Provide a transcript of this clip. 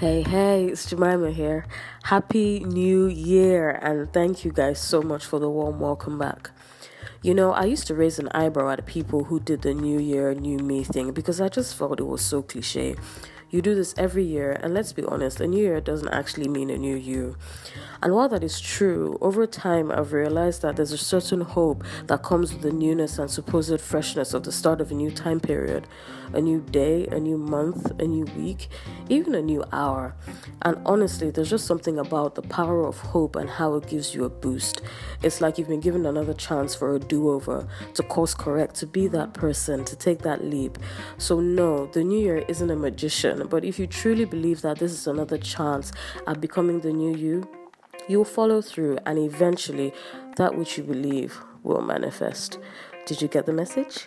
Hey, hey, it's Jemima here. Happy New Year, and thank you guys so much for the warm welcome back. You know, I used to raise an eyebrow at people who did the New Year, New Me thing because I just felt it was so cliche. You do this every year, and let's be honest, a new year doesn't actually mean a new you. And while that is true, over time I've realized that there's a certain hope that comes with the newness and supposed freshness of the start of a new time period, a new day, a new month, a new week, even a new hour. And honestly, there's just something about the power of hope and how it gives you a boost. It's like you've been given another chance for a do over, to course correct, to be that person, to take that leap. So, no, the new year isn't a magician, but if you truly believe that this is another chance at becoming the new you, you will follow through, and eventually, that which you believe will manifest. Did you get the message?